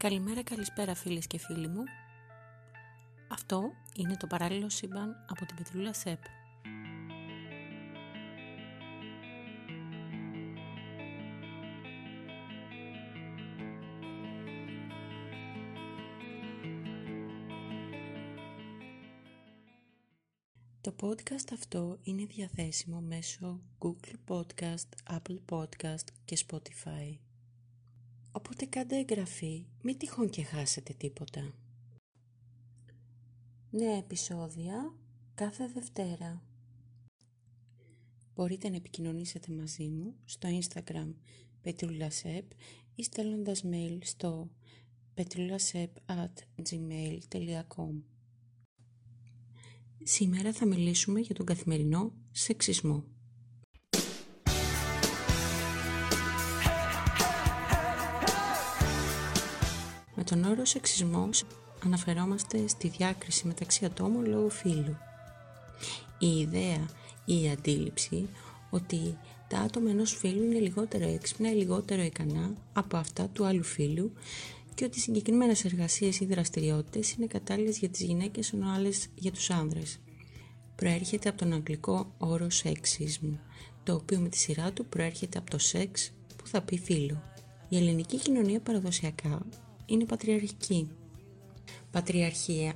Καλημέρα, καλησπέρα φίλες και φίλοι μου. Αυτό είναι το παράλληλο σύμπαν από την Πετρούλα ΣΕΠ. Το podcast αυτό είναι διαθέσιμο μέσω Google Podcast, Apple Podcast και Spotify. Οπότε κάντε εγγραφή, μην τυχόν και χάσετε τίποτα. Νέα επεισόδια κάθε Δευτέρα. Μπορείτε να επικοινωνήσετε μαζί μου στο Instagram petrulasep ή στέλνοντας mail στο petrulasep@gmail.com Σήμερα θα μιλήσουμε για τον καθημερινό σεξισμό. Τον όρο σεξισμός αναφερόμαστε στη διάκριση μεταξύ ατόμων λόγω φύλου. Η ιδέα ή η αντίληψη ότι τα άτομα ενός φύλου είναι λιγότερο έξυπνα ή λιγότερο ικανά από αυτά του άλλου φύλου και ότι συγκεκριμένες εργασίες ή δραστηριότητες είναι κατάλληλες για τις γυναίκες ενώ άλλες για τους άνδρες. Προέρχεται από τον αγγλικό όρο sexism, το οποίο με τη σειρά του προέρχεται από το σεξ που θα πει φύλο. Η ελληνική κοινωνία παραδοσιακά είναι πατριαρχική. Πατριαρχία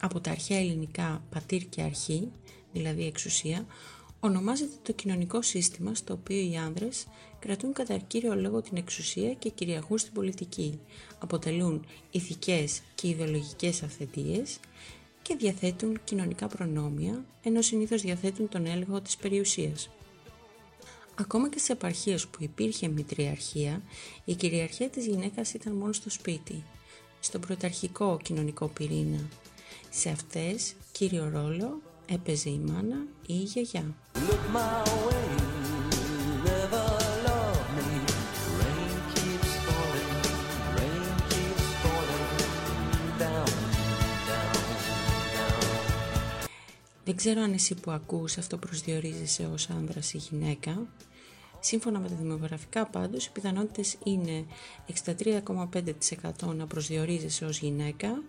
από τα αρχαία ελληνικά πατήρ και αρχή, δηλαδή εξουσία, ονομάζεται το κοινωνικό σύστημα στο οποίο οι άνδρες κρατούν κατά κύριο λόγο την εξουσία και κυριαρχούν στην πολιτική, αποτελούν ηθικές και ιδεολογικές αυθεντίες και διαθέτουν κοινωνικά προνόμια, ενώ συνήθως διαθέτουν τον έλεγχο της περιουσίας. Ακόμα και σε επαρχίες που υπήρχε μητριαρχία, η κυριαρχία της γυναίκας ήταν μόνο στο σπίτι, στον πρωταρχικό κοινωνικό πυρήνα. Σε αυτές κύριο ρόλο έπαιζε η μάνα ή η γιαγιά. Δεν ξέρω αν εσύ που ακούς αυτό προσδιορίζεσαι ως άνδρας ή γυναίκα. Σύμφωνα με τα δημογραφικά πάντως, οι πιθανότητες είναι 63,5% να προσδιορίζεσαι ως γυναίκα,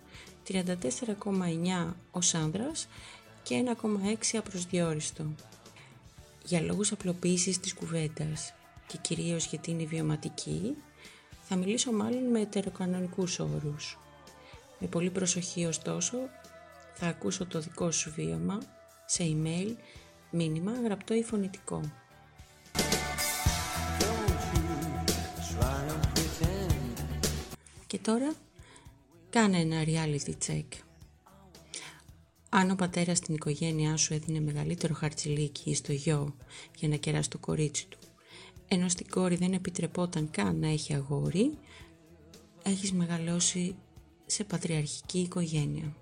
34,9% ως άνδρας και 1,6% απροσδιόριστο. Για λόγους απλοποίησης της κουβέντας και κυρίως γιατί είναι βιωματική, θα μιλήσω μάλλον με ετεροκανονικούς όρους. Με πολύ προσοχή ωστόσο θα ακούσω το δικό σου βίωμα σε email, μήνυμα, γραπτό ή φωνητικό. Τώρα κάνε ένα reality check. Αν ο πατέρας στην οικογένειά σου έδινε μεγαλύτερο χαρτζηλίκι στο γιο για να κεράσει το κορίτσι του, ενώ στην κόρη δεν επιτρεπόταν καν να έχει αγόρι, έχεις μεγαλώσει σε πατριαρχική οικογένεια.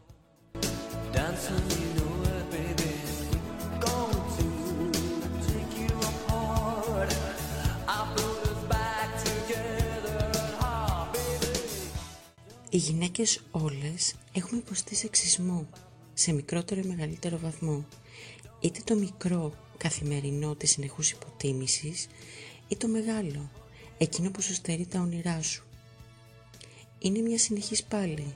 Οι γυναίκες όλες έχουμε υποστεί σεξισμό σε μικρότερο ή μεγαλύτερο βαθμό. Είτε το μικρό καθημερινό της συνεχούς υποτίμησης ή το μεγάλο, εκείνο που σου στερεί τα όνειρά σου. Είναι μια συνεχής πάλι.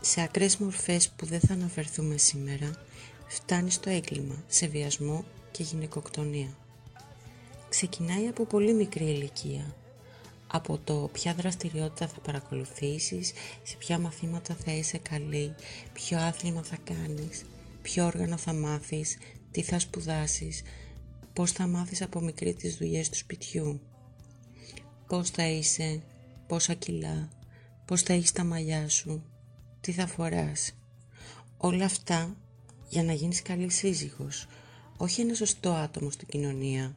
Σε ακραίες μορφές που δεν θα αναφερθούμε σήμερα, φτάνει στο έγκλημα, σε βιασμό και γυναικοκτονία. Ξεκινάει από πολύ μικρή ηλικία, από το ποια δραστηριότητα θα παρακολουθήσεις, σε ποια μαθήματα θα είσαι καλή, ποιο άθλημα θα κάνεις, ποιο όργανο θα μάθεις, τι θα σπουδάσεις, πώς θα μάθεις από μικρή τις δουλειές του σπιτιού, πώς θα είσαι, πόσα κιλά, πώς θα έχεις τα μαλλιά σου, τι θα φοράς. Όλα αυτά για να γίνεις καλή σύζυγος, όχι ένα σωστό άτομο στην κοινωνία.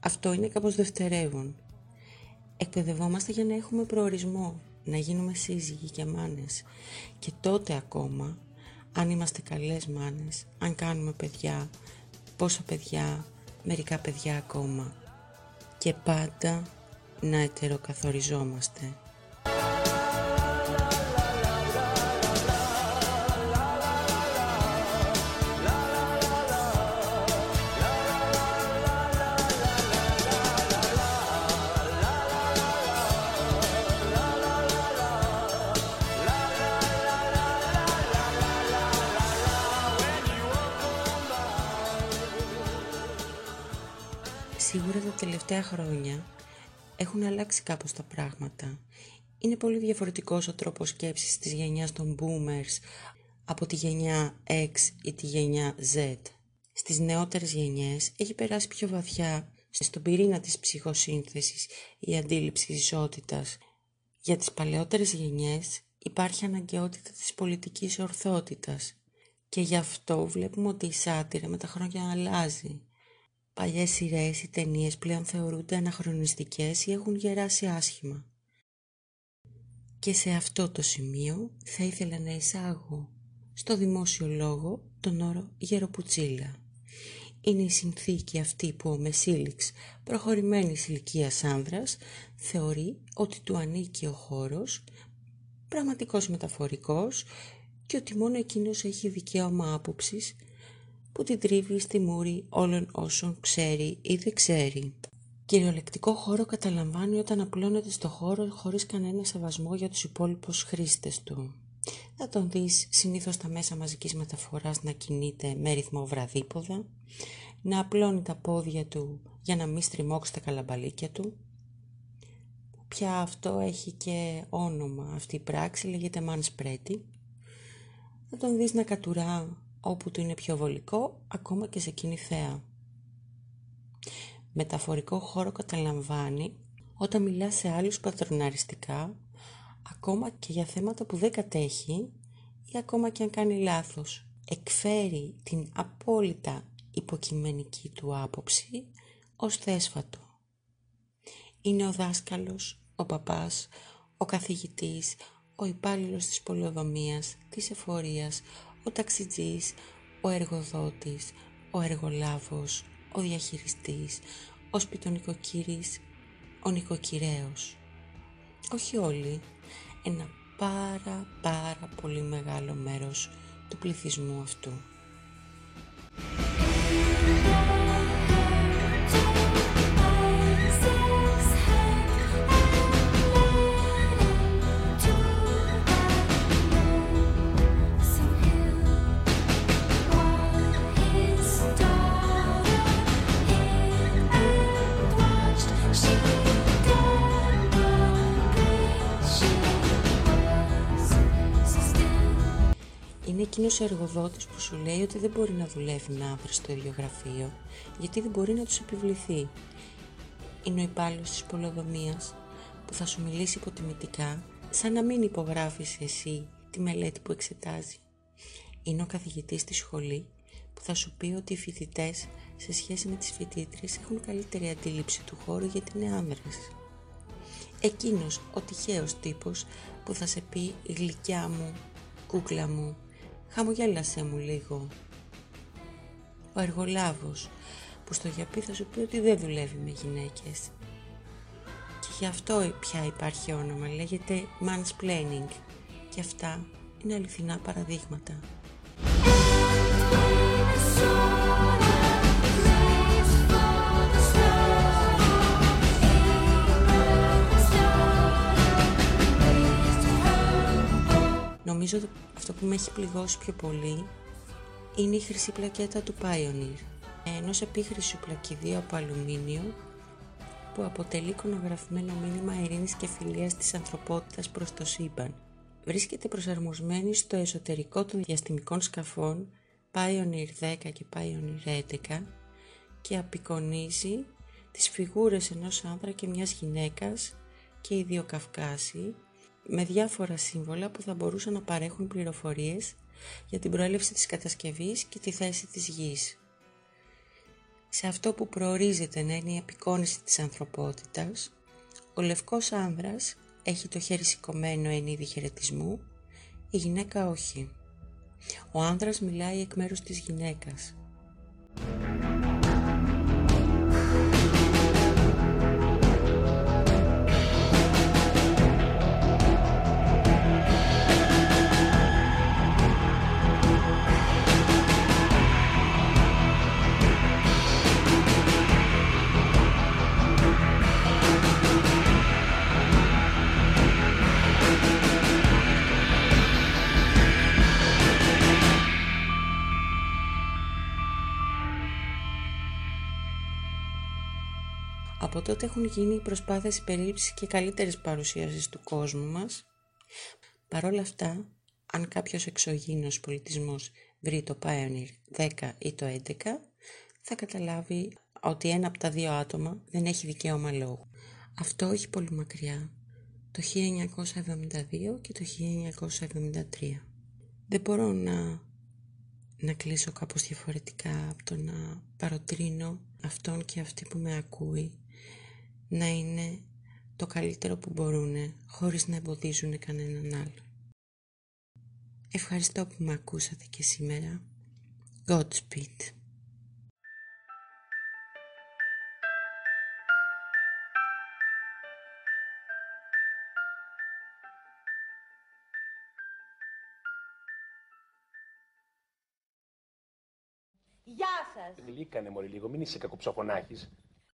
Αυτό είναι κάπως δευτερεύον. Εκπαιδευόμαστε για να έχουμε προορισμό, να γίνουμε σύζυγοι και μάνες. Και τότε ακόμα, αν είμαστε καλές μάνες, αν κάνουμε παιδιά, πόσα παιδιά, μερικά παιδιά ακόμα. Και πάντα να ετεροκαθοριζόμαστε. Τελευταία χρόνια έχουν αλλάξει κάπως τα πράγματα. Είναι πολύ διαφορετικός ο τρόπος σκέψης της γενιάς των boomers από τη γενιά X ή τη γενιά Z. Στις νεότερες γενιές έχει περάσει πιο βαθιά στον πυρήνα της ψυχοσύνθεσης η αντίληψη ισότητας. Για τις παλαιότερες γενιές υπάρχει αναγκαιότητα της πολιτικής ορθότητας και γι' αυτό βλέπουμε ότι η σάτυρα με τα χρόνια αλλάζει. Παλιές σειρές ή ταινίες πλέον θεωρούνται αναχρονιστικές ή έχουν γεράσει άσχημα. Και σε αυτό το σημείο θα ήθελα να εισάγω στο δημόσιο λόγο τον όρο γεροπουτσίλα. Είναι η συνθήκη αυτή που ο Μεσίλιξ, προχωρημένης ηλικίας άνδρας, θεωρεί ότι του ανήκει ο χώρος, πραγματικός μεταφορικός και ότι μόνο εκείνος έχει δικαίωμα άποψης που την τρίβει στη μούρη όλων όσων ξέρει ή δεν ξέρει. Κυριολεκτικό χώρο καταλαμβάνει όταν απλώνεται στο χώρο χωρίς κανένα σεβασμό για τους υπόλοιπους χρήστες του. Θα τον δεις συνήθως στα μέσα μαζικής μεταφοράς να κινείται με ρυθμό βραδύποδα, να απλώνει τα πόδια του για να μην στριμώξει τα καλαμπαλίκια του. Πια αυτό έχει και όνομα αυτή η πράξη, λέγεται manspreading. Θα τον δεις να κατουρά όπου του είναι πιο βολικό, ακόμα και σε κοινή θέα. Μεταφορικό χώρο καταλαμβάνει όταν μιλάς σε άλλους πατροναριστικά, ακόμα και για θέματα που δεν κατέχει ή ακόμα και αν κάνει λάθος. Εκφέρει την απόλυτα υποκειμενική του άποψη ως θέσφατο. Είναι ο δάσκαλος, ο παπάς, ο καθηγητής, ο υπάλληλος της πολεοδομίας, της εφορίας, ο ταξιτζής, ο εργοδότης, ο εργολάβος, ο διαχειριστής, ο σπιτονικοκύρης, ο νοικοκυρέος. Όχι όλοι, ένα πάρα πάρα πολύ μεγάλο μέρος του πληθυσμού αυτού. Είναι εκείνο ο εργοδότης που σου λέει ότι δεν μπορεί να δουλεύει με άνδρες στο ίδιο γραφείο, γιατί δεν μπορεί να τους επιβληθεί. Είναι ο υπάλληλος της πολεοδομίας που θα σου μιλήσει υποτιμητικά, σαν να μην υπογράφεις εσύ τη μελέτη που εξετάζει. Είναι ο καθηγητής στη σχολή που θα σου πει ότι οι φοιτητές σε σχέση με τις φοιτήτρες έχουν καλύτερη αντίληψη του χώρου γιατί είναι άνδρες. Εκείνος ο τυχαίος τύπος που θα σε πει η γλυκιά μου, κούκλα μου, Χαμογέλασέ μου λίγο. Ο εργολάβος που στο γιαπί θα σου πει ότι δεν δουλεύει με γυναίκες. Και γι' αυτό πια υπάρχει όνομα, λέγεται mansplaining. Και αυτά είναι αληθινά παραδείγματα. Νομίζω αυτό που με έχει πληγώσει πιο πολύ είναι η χρυσή πλακέτα του Pioneer, ενός επίχρησου πλακιδίου από αλουμίνιο που αποτελεί κονογραφημένο μήνυμα ειρήνης και φιλίας της ανθρωπότητας προς το σύμπαν. Βρίσκεται προσαρμοσμένη στο εσωτερικό των διαστημικών σκαφών Pioneer 10 και Pioneer 11 και απεικονίζει τις φιγούρες ενός άνδρα και μιας γυναίκας και οι δύο Καυκάσοι με διάφορα σύμβολα που θα μπορούσαν να παρέχουν πληροφορίες για την προέλευση της κατασκευής και τη θέση της γης. Σε αυτό που προορίζεται να είναι η απεικόνηση της ανθρωπότητας, ο λευκός άνδρας έχει το χέρι σηκωμένο εν είδη χαιρετισμού, η γυναίκα όχι. Ο άνδρας μιλάει εκ μέρους της γυναίκας. Από τότε έχουν γίνει προσπάθειες υπερήψης και καλύτερης παρουσίασης του κόσμου μας. Παρ' όλα αυτά, αν κάποιος εξωγήινος πολιτισμός βρει το Pioneer 10 ή το 11, θα καταλάβει ότι ένα από τα δύο άτομα δεν έχει δικαίωμα λόγου. Αυτό όχι πολύ μακριά, το 1972 και το 1973. Δεν μπορώ να, να κλείσω κάπως διαφορετικά από το να παροτρύνω αυτόν και αυτή που με ακούει να είναι το καλύτερο που μπορούν χωρίς να εμποδίζουν κανέναν άλλο. Ευχαριστώ που με ακούσατε και σήμερα. Godspeed. Γεια σας. Γλύκανε μωρή λίγο, μην είσαι κακοψοφωνάχης.